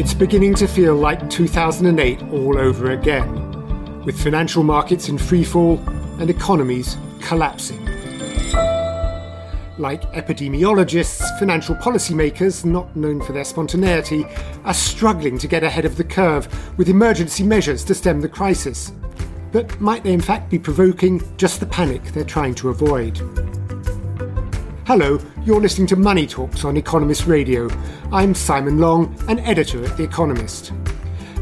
It's beginning to feel like 2008 all over again, with financial markets in freefall and economies collapsing. Like epidemiologists, financial policymakers, not known for their spontaneity, are struggling to get ahead of the curve with emergency measures to stem the crisis. But might they in fact be provoking just the panic they're trying to avoid? Hello, you're listening to Money Talks on Economist Radio. I'm Simon Long, an editor at The Economist.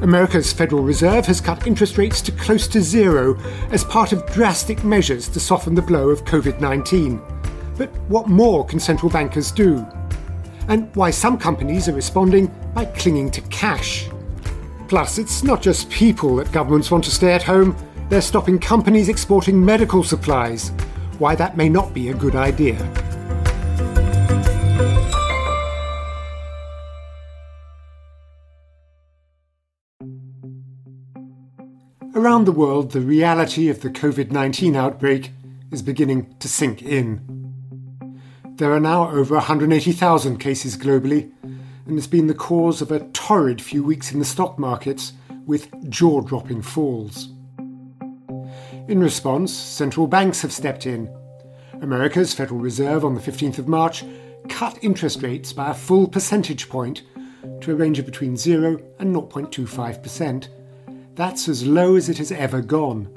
America's Federal Reserve has cut interest rates to close to zero as part of drastic measures to soften the blow of COVID 19. But what more can central bankers do? And why some companies are responding by clinging to cash. Plus, it's not just people that governments want to stay at home, they're stopping companies exporting medical supplies. Why that may not be a good idea. Around the world, the reality of the COVID 19 outbreak is beginning to sink in. There are now over 180,000 cases globally, and it's been the cause of a torrid few weeks in the stock markets with jaw dropping falls. In response, central banks have stepped in. America's Federal Reserve on the 15th of March cut interest rates by a full percentage point to a range of between 0 and 0.25%. That's as low as it has ever gone.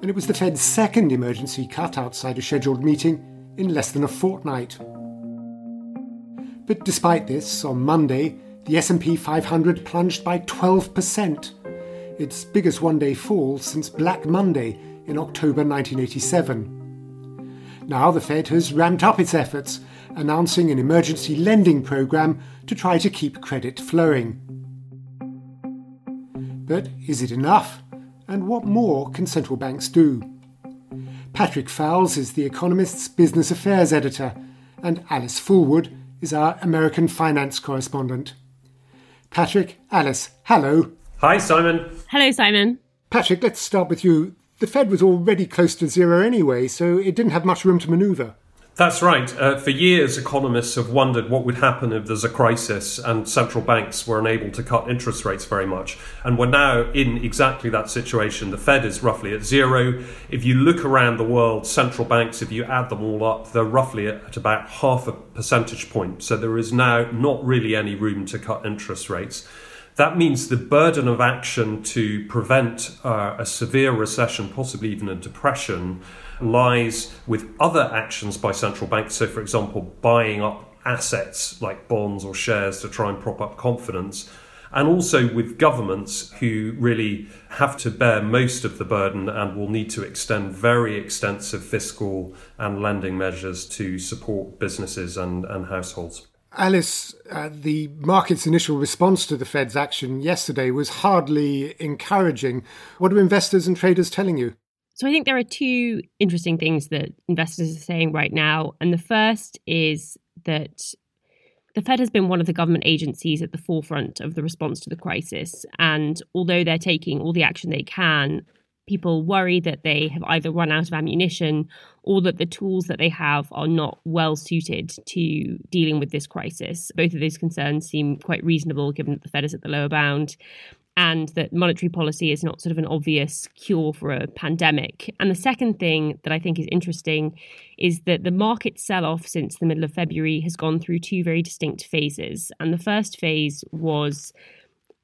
And it was the Fed's second emergency cut outside a scheduled meeting in less than a fortnight. But despite this, on Monday, the S&P 500 plunged by 12%, its biggest one-day fall since Black Monday in October 1987. Now the Fed has ramped up its efforts, announcing an emergency lending program to try to keep credit flowing. But is it enough? And what more can central banks do? Patrick Foulis is The Economist's business affairs editor, and Alice Fulwood is our American finance correspondent. Patrick, Alice, hello. Hi, Simon. Hello, Simon. Patrick, let's start with you. The Fed was already close to zero anyway, so it didn't have much room to manoeuvre. That's right. Uh, for years, economists have wondered what would happen if there's a crisis and central banks were unable to cut interest rates very much. And we're now in exactly that situation. The Fed is roughly at zero. If you look around the world, central banks, if you add them all up, they're roughly at about half a percentage point. So there is now not really any room to cut interest rates. That means the burden of action to prevent uh, a severe recession, possibly even a depression, lies with other actions by central banks. So, for example, buying up assets like bonds or shares to try and prop up confidence. And also with governments who really have to bear most of the burden and will need to extend very extensive fiscal and lending measures to support businesses and, and households. Alice, uh, the market's initial response to the Fed's action yesterday was hardly encouraging. What are investors and traders telling you? So I think there are two interesting things that investors are saying right now. And the first is that the Fed has been one of the government agencies at the forefront of the response to the crisis. And although they're taking all the action they can, people worry that they have either run out of ammunition or that the tools that they have are not well suited to dealing with this crisis. Both of those concerns seem quite reasonable given that the Fed is at the lower bound and that monetary policy is not sort of an obvious cure for a pandemic. And the second thing that I think is interesting is that the market sell off since the middle of February has gone through two very distinct phases. And the first phase was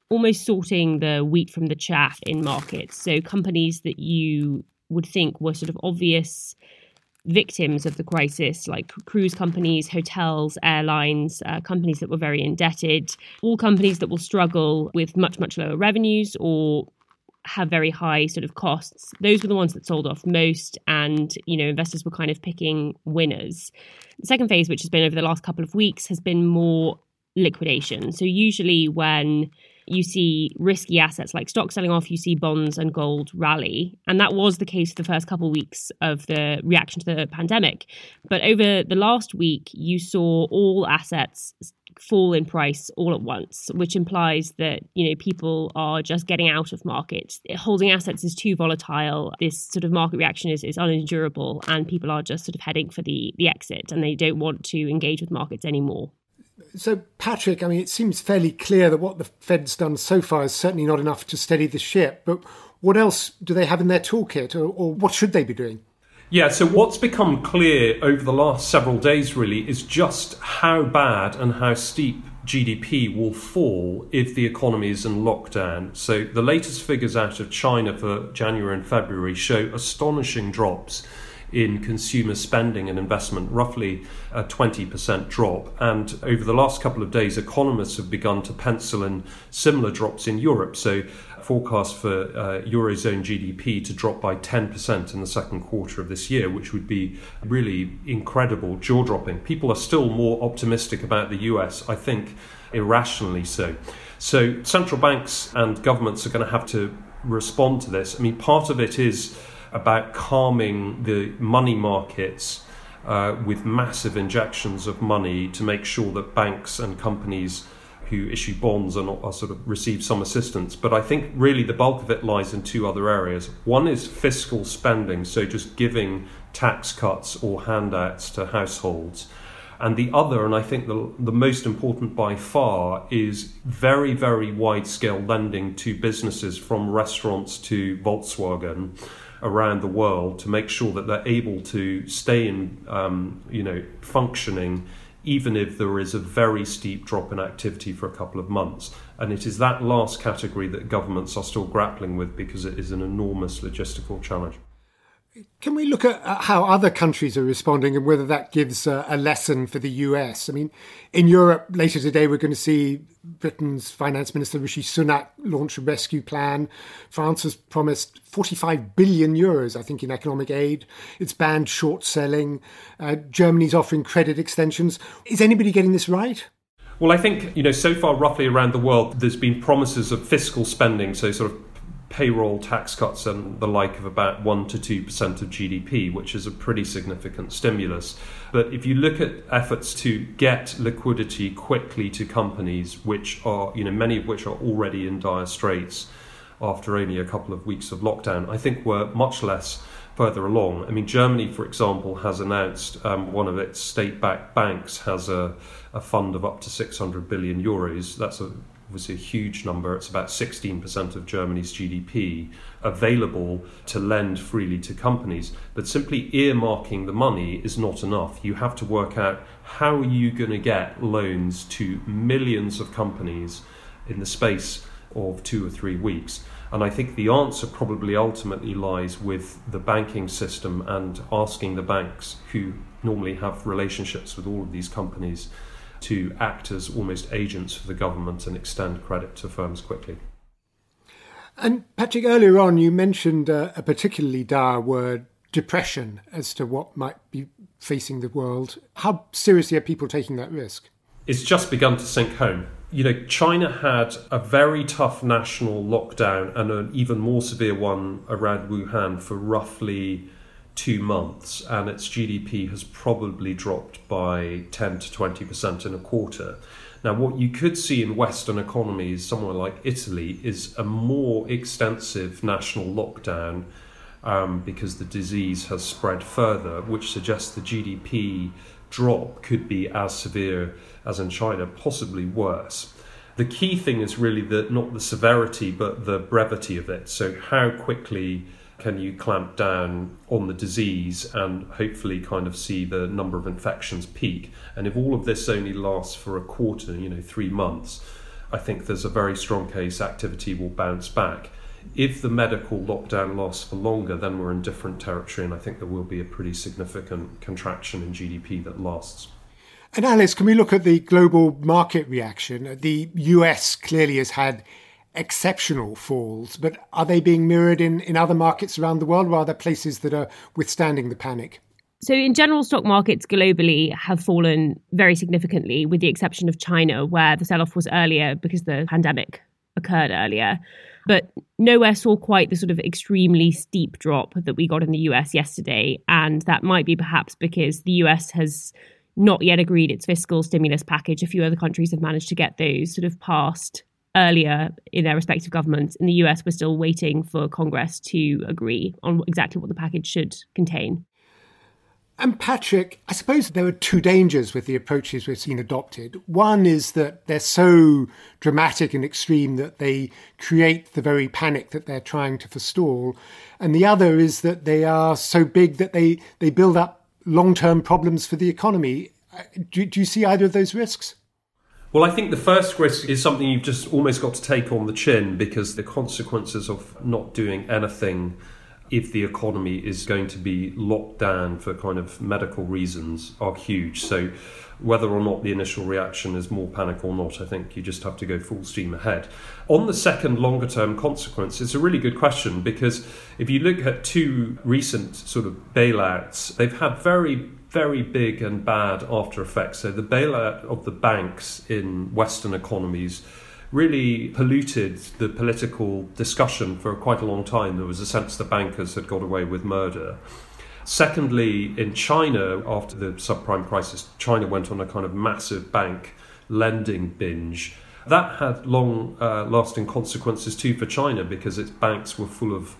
almost sorting the wheat from the chaff in markets. So companies that you would think were sort of obvious victims of the crisis, like cruise companies, hotels, airlines, uh, companies that were very indebted, all companies that will struggle with much, much lower revenues or have very high sort of costs. Those were the ones that sold off most, and you know investors were kind of picking winners. The second phase, which has been over the last couple of weeks, has been more liquidation. So usually when you see risky assets like stock selling off, you see bonds and gold rally. And that was the case for the first couple of weeks of the reaction to the pandemic. But over the last week, you saw all assets fall in price all at once, which implies that you know people are just getting out of markets. Holding assets is too volatile. This sort of market reaction is, is unendurable, and people are just sort of heading for the the exit, and they don't want to engage with markets anymore. So, Patrick, I mean, it seems fairly clear that what the Fed's done so far is certainly not enough to steady the ship. But what else do they have in their toolkit, or, or what should they be doing? Yeah, so what's become clear over the last several days really is just how bad and how steep GDP will fall if the economy is in lockdown. So the latest figures out of China for January and February show astonishing drops in consumer spending and investment, roughly a 20% drop. And over the last couple of days, economists have begun to pencil in similar drops in Europe. So, forecast for uh, Eurozone GDP to drop by 10% in the second quarter of this year, which would be really incredible, jaw dropping. People are still more optimistic about the US, I think, irrationally so. So, central banks and governments are going to have to respond to this. I mean, part of it is about calming the money markets uh, with massive injections of money to make sure that banks and companies who issue bonds are, sort of receive some assistance. But I think really the bulk of it lies in two other areas. One is fiscal spending, so just giving tax cuts or handouts to households. And the other, and I think the, the most important by far, is very, very wide scale lending to businesses from restaurants to Volkswagen around the world to make sure that they're able to stay in, um, you know, functioning even if there is a very steep drop in activity for a couple of months. And it is that last category that governments are still grappling with because it is an enormous logistical challenge. Can we look at how other countries are responding and whether that gives a, lesson for the US? I mean, in Europe, later today, we're going to see Britain's Finance Minister Rishi Sunak launch a rescue plan. France has promised 45 billion euros, I think, in economic aid. It's banned short selling. Uh, Germany's offering credit extensions. Is anybody getting this right? Well, I think, you know, so far, roughly around the world, there's been promises of fiscal spending, so sort of payroll tax cuts and the like of about 1 to 2% of GDP, which is a pretty significant stimulus. But if you look at efforts to get liquidity quickly to companies, which are, you know, many of which are already in dire straits after only a couple of weeks of lockdown, I think we're much less further along. I mean, Germany, for example, has announced um, one of its state backed banks has a, a fund of up to 600 billion euros. That's a obviously a huge number. It's about 16% of Germany's GDP available to lend freely to companies. But simply earmarking the money is not enough. You have to work out how are you going to get loans to millions of companies in the space of two or three weeks. And I think the answer probably ultimately lies with the banking system and asking the banks, who normally have relationships with all of these companies, to act as almost agents for the government and extend credit to firms quickly. And Patrick, earlier on, you mentioned uh, a particularly dire word, depression, as to what might be facing the world. How seriously are people taking that risk? It's just begun to sink home. You know, China had a very tough national lockdown and an even more severe one around Wuhan for roughly two months, and its GDP has probably dropped by 10 to 20% in a quarter. Now, what you could see in Western economies, somewhere like Italy, is a more extensive national lockdown um, because the disease has spread further, which suggests the GDP drop could be as severe as in China, possibly worse. The key thing is really that not the severity, but the brevity of it. So, how quickly can you clamp down on the disease and hopefully kind of see the number of infections peak? And if all of this only lasts for a quarter, you know, three months, I think there's a very strong case activity will bounce back. If the medical lockdown lasts for longer, then we're in different territory, and I think there will be a pretty significant contraction in GDP that lasts. And Alice, can we look at the global market reaction? The US clearly has had exceptional falls, but are they being mirrored in, in other markets around the world, or are there places that are withstanding the panic? So, in general, stock markets globally have fallen very significantly, with the exception of China, where the sell off was earlier because the pandemic occurred earlier. But nowhere saw quite the sort of extremely steep drop that we got in the US yesterday. And that might be perhaps because the US has not yet agreed its fiscal stimulus package. A few other countries have managed to get those sort of passed earlier in their respective governments. In the US, we're still waiting for Congress to agree on exactly what the package should contain. And Patrick, I suppose there are two dangers with the approaches we've seen adopted. One is that they're so dramatic and extreme that they create the very panic that they're trying to forestall. And the other is that they are so big that they, they build up long term problems for the economy. Uh, do, do you see either of those risks? Well, I think the first risk is something you've just almost got to take on the chin because the consequences of not doing anything if the economy is going to be locked down for kind of medical reasons are huge. So whether or not the initial reaction is more panic or not, I think you just have to go full steam ahead. On the second longer term consequence, it's a really good question because if you look at two recent sort of bailouts, they've had very very big and bad after effects. So the bailout of the banks in Western economies really polluted the political discussion for quite a long time. There was a sense the bankers had got away with murder. Secondly, in China, after the subprime crisis, China went on a kind of massive bank lending binge. That had long uh, lasting consequences too for China because its banks were full of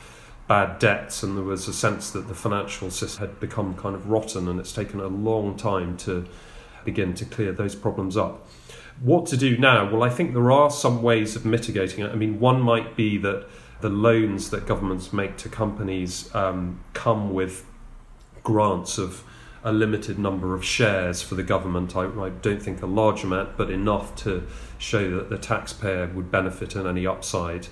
bad debts and there was a sense that the financial system had become kind of rotten and it's taken a long time to begin to clear those problems up. What to do now? Well, I think there are some ways of mitigating it. I mean, one might be that the loans that governments make to companies um, come with grants of a limited number of shares for the government. I, I, don't think a large amount, but enough to show that the taxpayer would benefit in any upside.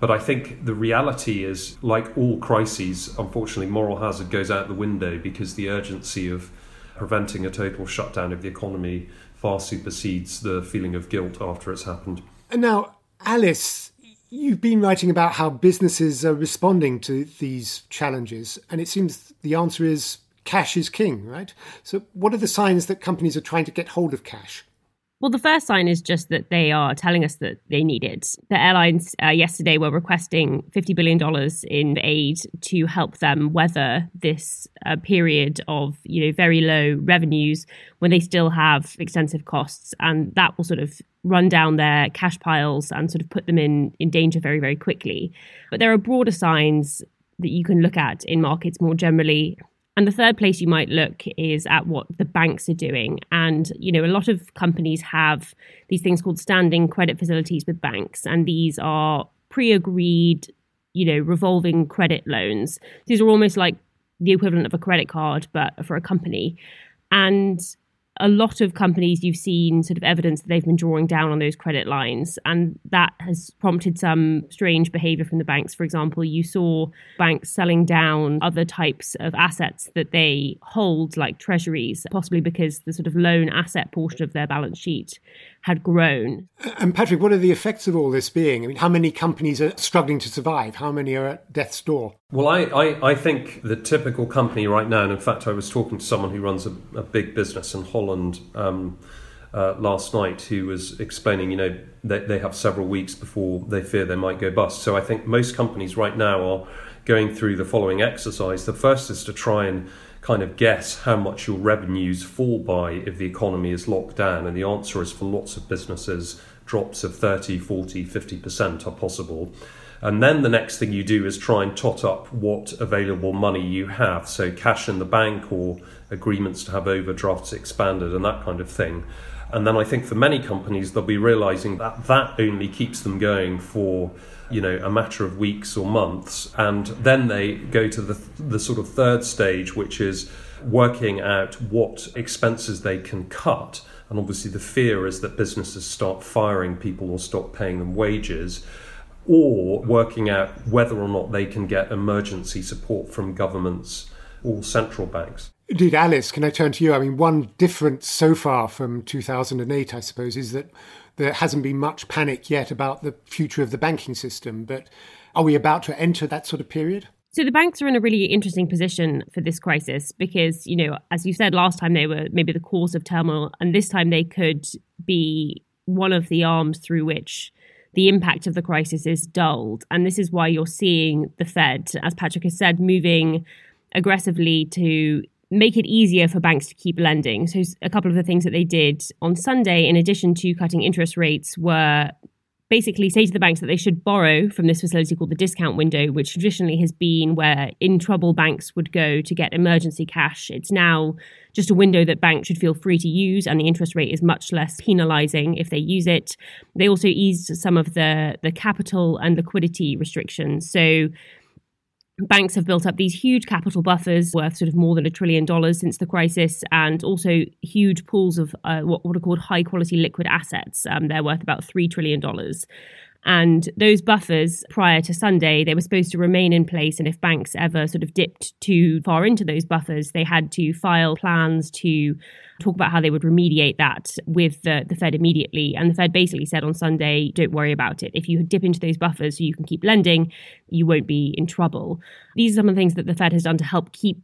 But I think the reality is, like all crises, unfortunately, moral hazard goes out the window because the urgency of preventing a total shutdown of the economy far supersedes the feeling of guilt after it's happened. And now, Alice, you've been writing about how businesses are responding to these challenges, and it seems the answer is cash is king, right? So, what are the signs that companies are trying to get hold of cash? Well, the first sign is just that they are telling us that they need it. The airlines uh, yesterday were requesting $50 billion in aid to help them weather this uh, period of you know very low revenues when they still have extensive costs. And that will sort of run down their cash piles and sort of put them in, in danger very, very quickly. But there are broader signs that you can look at in markets more generally and the third place you might look is at what the banks are doing. And, you know, a lot of companies have these things called standing credit facilities with banks. And these are pre agreed, you know, revolving credit loans. These are almost like the equivalent of a credit card, but for a company. And a lot of companies you've seen sort of evidence that they've been drawing down on those credit lines and that has prompted some strange behavior from the banks. For example you saw banks selling down other types of assets that they hold like treasuries possibly because the sort of loan asset portion of their balance sheet had grown. And Patrick, what are the effects of all this being? I mean, how many companies are struggling to survive? How many are at death's door? Well, I, I, I think the typical company right now, and in fact, I was talking to someone who runs a, a big business in Holland um, uh, last night who was explaining, you know, they, they have several weeks before they fear they might go bust. So I think most companies right now are going through the following exercise. The first is to try and kind of guess how much your revenues fall by if the economy is locked down. And the answer is for lots of businesses, drops of 30, 40, 50% are possible. And then the next thing you do is try and tot up what available money you have. So, cash in the bank or agreements to have overdrafts expanded and that kind of thing. And then I think for many companies, they'll be realizing that that only keeps them going for you know a matter of weeks or months and then they go to the the sort of third stage which is working out what expenses they can cut and obviously the fear is that businesses start firing people or stop paying them wages or working out whether or not they can get emergency support from governments or central banks Indeed, Alice, can I turn to you? I mean, one difference so far from 2008, I suppose, is that There hasn't been much panic yet about the future of the banking system, but are we about to enter that sort of period? So the banks are in a really interesting position for this crisis because, you know, as you said last time, they were maybe the cause of turmoil, and this time they could be one of the arms through which the impact of the crisis is dulled. And this is why you're seeing the Fed, as Patrick has said, moving aggressively to make it easier for banks to keep lending. So, a couple of the things that they did on Sunday, in addition to cutting interest rates, were basically say to the banks that they should borrow from this facility called the discount window, which traditionally has been where in trouble banks would go to get emergency cash. It's now just a window that banks should feel free to use, and the interest rate is much less penalizing if they use it. They also eased some of the, the capital and liquidity restrictions. So banks have built up these huge capital buffers worth sort of more than a trillion dollars since the crisis, and also huge pools of uh, what, what, are called high quality liquid assets. Um, they're worth about $3 trillion. And those buffers prior to Sunday, they were supposed to remain in place. And if banks ever sort of dipped too far into those buffers, they had to file plans to talk about how they would remediate that with the, the Fed immediately. And the Fed basically said on Sunday, don't worry about it. If you dip into those buffers so you can keep lending, you won't be in trouble. These are some of the things that the Fed has done to help keep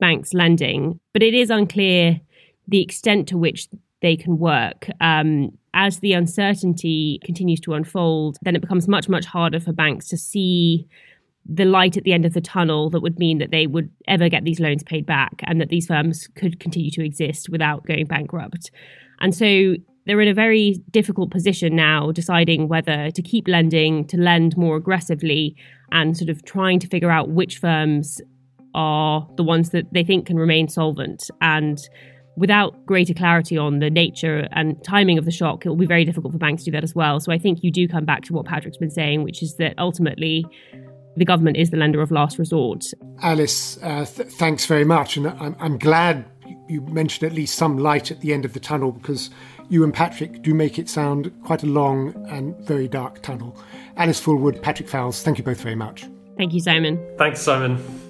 banks lending. But it is unclear the extent to which they can work. Um, as the uncertainty continues to unfold, then it becomes much, much harder for banks to see the light at the end of the tunnel that would mean that they would ever get these loans paid back and that these firms could continue to exist without going bankrupt. And so they're in a very difficult position now, deciding whether to keep lending, to lend more aggressively, and sort of trying to figure out which firms are the ones that they think can remain solvent. And without greater clarity on the nature and timing of the shock, it will be very difficult for banks to do that as well. So I think you do come back to what Patrick's been saying, which is that ultimately the government is the lender of last resort. Alice, uh, th- thanks very much. And I'm, I'm glad you mentioned at least some light at the end of the tunnel because you and Patrick do make it sound quite a long and very dark tunnel. Alice Fulwood, Patrick Foulis, thank you both very much. Thank you, Simon. Thanks, Simon.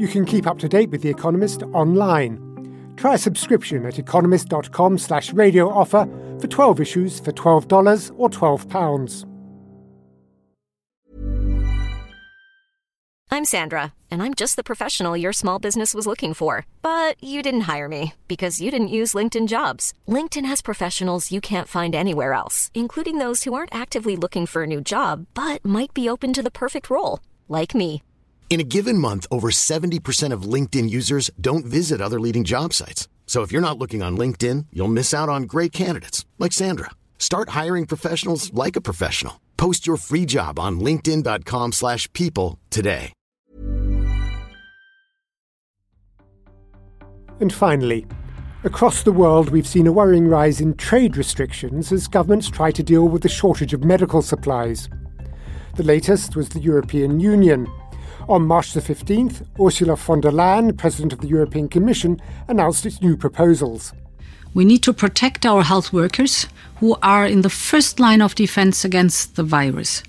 You can keep up to date with The Economist online. Try a subscription at economist.com slash radio offer for 12 issues for $12 or £12. I'm Sandra, and I'm just the professional your small business was looking for. But you didn't hire me because you didn't use LinkedIn jobs. LinkedIn has professionals you can't find anywhere else, including those who aren't actively looking for a new job but might be open to the perfect role, like me. In a given month, over 70% of LinkedIn users don't visit other leading job sites. So if you're not looking on LinkedIn, you'll miss out on great candidates like Sandra. Start hiring professionals like a professional. Post your free job on linkedin.com/people today. And finally, across the world we've seen a worrying rise in trade restrictions as governments try to deal with the shortage of medical supplies. The latest was the European Union on March the 15th, Ursula von der Leyen, President of the European Commission, announced its new proposals. We need to protect our health workers who are in the first line of defense against the virus.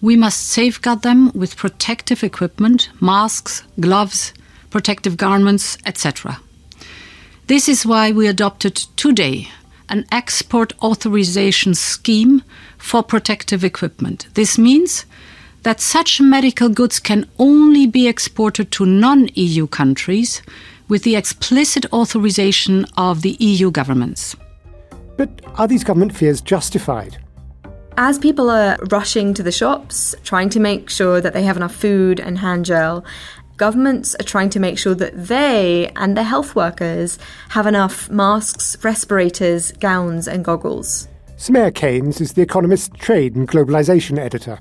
We must safeguard them with protective equipment, masks, gloves, protective garments, etc. This is why we adopted today an export authorization scheme for protective equipment. This means that such medical goods can only be exported to non EU countries with the explicit authorization of the EU governments. But are these government fears justified? As people are rushing to the shops, trying to make sure that they have enough food and hand gel, governments are trying to make sure that they and their health workers have enough masks, respirators, gowns, and goggles. Soumaya Keynes is The Economist trade and globalization editor.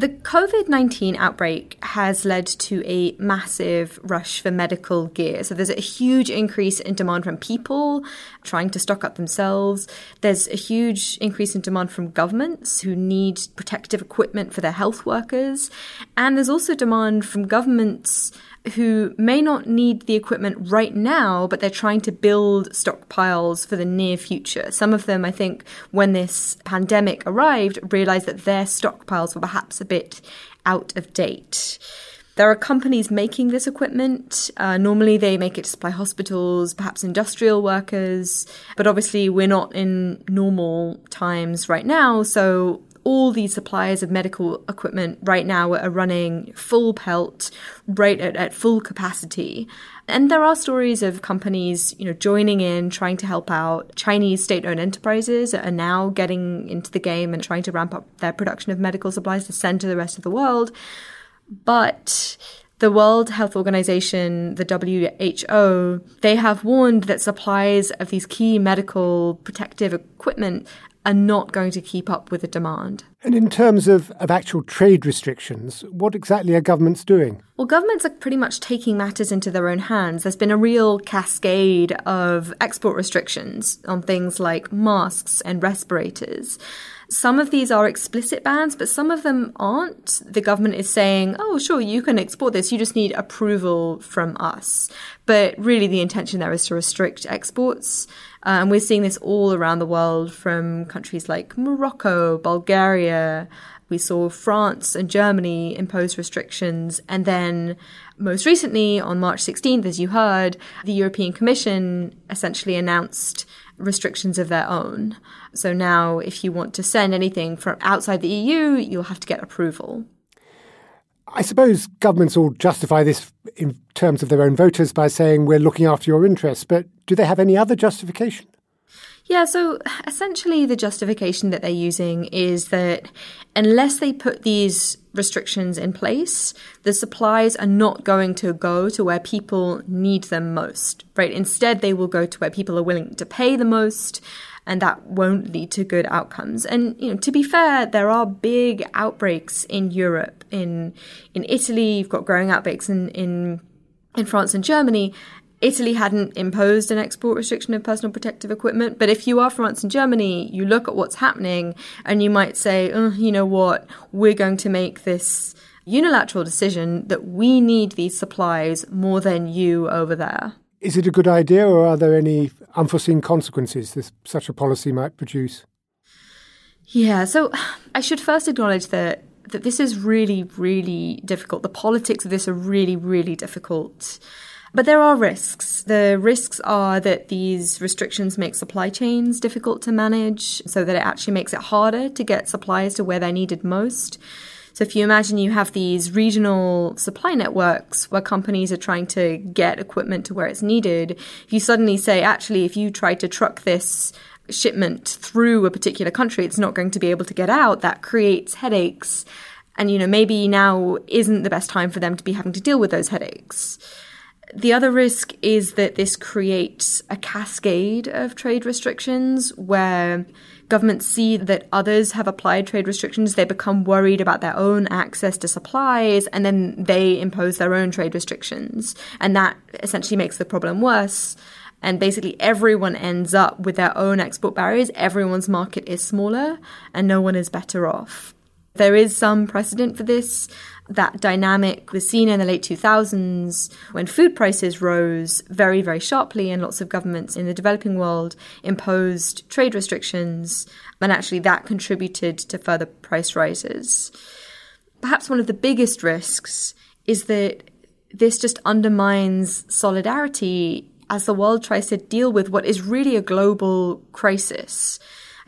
The COVID 19 outbreak has led to a massive rush for medical gear. So there's a huge increase in demand from people trying to stock up themselves. There's a huge increase in demand from governments who need protective equipment for their health workers. And there's also demand from governments who may not need the equipment right now, but they're trying to build stockpiles for the near future. Some of them, I think, when this pandemic arrived, realized that their stockpiles were perhaps a bit out of date. There are companies making this equipment. Uh, normally, they make it to supply hospitals, perhaps industrial workers. But obviously, we're not in normal times right now. So, all these suppliers of medical equipment right now are running full pelt, right at, at full capacity. And there are stories of companies, you know, joining in, trying to help out. Chinese state-owned enterprises are now getting into the game and trying to ramp up their production of medical supplies to send to the rest of the world. But the World Health Organization, the WHO, they have warned that supplies of these key medical protective equipment are not going to keep up with the demand. And in terms of, of actual trade restrictions, what exactly are governments doing? Well, governments are pretty much taking matters into their own hands. There's been a real cascade of export restrictions on things like masks and respirators. Some of these are explicit bans, but some of them aren't. The government is saying, oh, sure, you can export this, you just need approval from us. But really, the intention there is to restrict exports. Uh, and we're seeing this all around the world from countries like Morocco, Bulgaria. We saw France and Germany impose restrictions. And then most recently, on March 16th, as you heard, the European Commission essentially announced restrictions of their own. So now, if you want to send anything from outside the EU, you'll have to get approval. I suppose governments all justify this in terms of their own voters by saying we're looking after your interests, but do they have any other justification? Yeah, so essentially the justification that they're using is that unless they put these restrictions in place, the supplies are not going to go to where people need them most, right? Instead, they will go to where people are willing to pay the most and that won't lead to good outcomes. And you know, to be fair, there are big outbreaks in Europe. In in Italy, you've got growing outbreaks in in in France and Germany. Italy hadn't imposed an export restriction of personal protective equipment, but if you are France and Germany, you look at what's happening and you might say, oh, you know what, we're going to make this unilateral decision that we need these supplies more than you over there. Is it a good idea, or are there any unforeseen consequences this, such a policy might produce? Yeah, so I should first acknowledge that that this is really, really difficult. The politics of this are really, really difficult. But there are risks. The risks are that these restrictions make supply chains difficult to manage, so that it actually makes it harder to get supplies to where they're needed most. So if you imagine you have these regional supply networks where companies are trying to get equipment to where it's needed, if you suddenly say, actually, if you try to truck this shipment through a particular country, it's not going to be able to get out, that creates headaches. And, you know, maybe now isn't the best time for them to be having to deal with those headaches. The other risk is that this creates a cascade of trade restrictions where governments see that others have applied trade restrictions, they become worried about their own access to supplies, and then they impose their own trade restrictions. And that essentially makes the problem worse. And basically, everyone ends up with their own export barriers. Everyone's market is smaller, and no one is better off. There is some precedent for this that dynamic was seen in the late 2000s when food prices rose very, very sharply, and lots of governments in the developing world imposed trade restrictions, and actually that contributed to further price rises. Perhaps one of the biggest risks is that this just undermines solidarity as the world tries to deal with what is really a global crisis.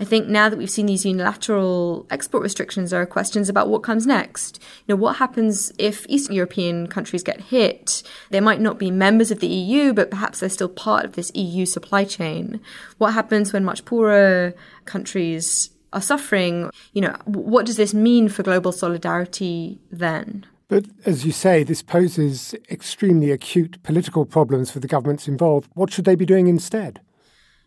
I think now that we've seen these unilateral export restrictions, there are questions about what comes next. You know, what happens if Eastern European countries get hit? They might not be members of the EU, but perhaps they're still part of this EU supply chain. What happens when much poorer countries are suffering? You know, what does this mean for global solidarity then? But as you say, this poses extremely acute political problems for the governments involved. What should they be doing instead?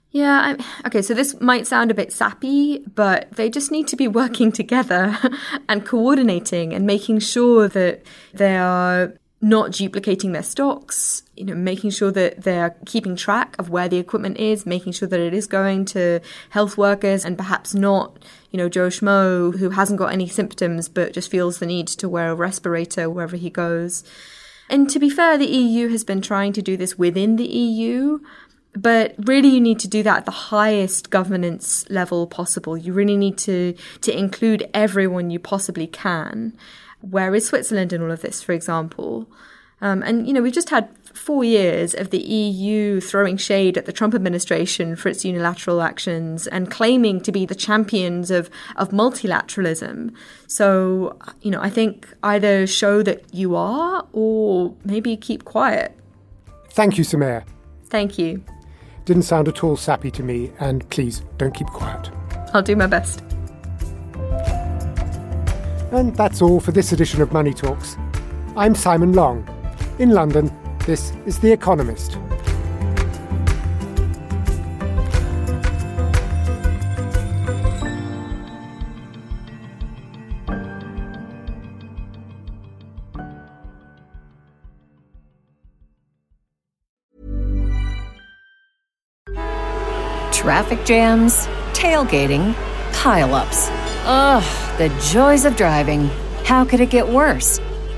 Yeah, I'm, okay, so this might sound a bit sappy, but they just need to be working together and coordinating and making sure that they are not duplicating their stocks, you know, making sure that they're keeping track of where the equipment is, making sure that it is going to health workers and perhaps not, you know, Joe Schmo who hasn't got any symptoms but just feels the need to wear a respirator wherever he goes. And to be fair, the EU has been trying to do this within the EU, but really you need to do that at the highest governance level possible you really need to to include everyone you possibly can where is Switzerland in all of this, for example? Um, and, you know, we've just had four years of the EU throwing shade at the Trump administration for its unilateral actions and claiming to be the champions of, of multilateralism. So, you know, I think either show that you are or maybe keep quiet. Thank you, Soumaya. Thank you. Didn't sound at all sappy to me, and please don't keep quiet. I'll do my best. And that's all for this edition of Money Talks. I'm Simon Long. In London, this is The Economist. Traffic jams, tailgating, pileups. Ugh, the joys of driving. How could it get worse?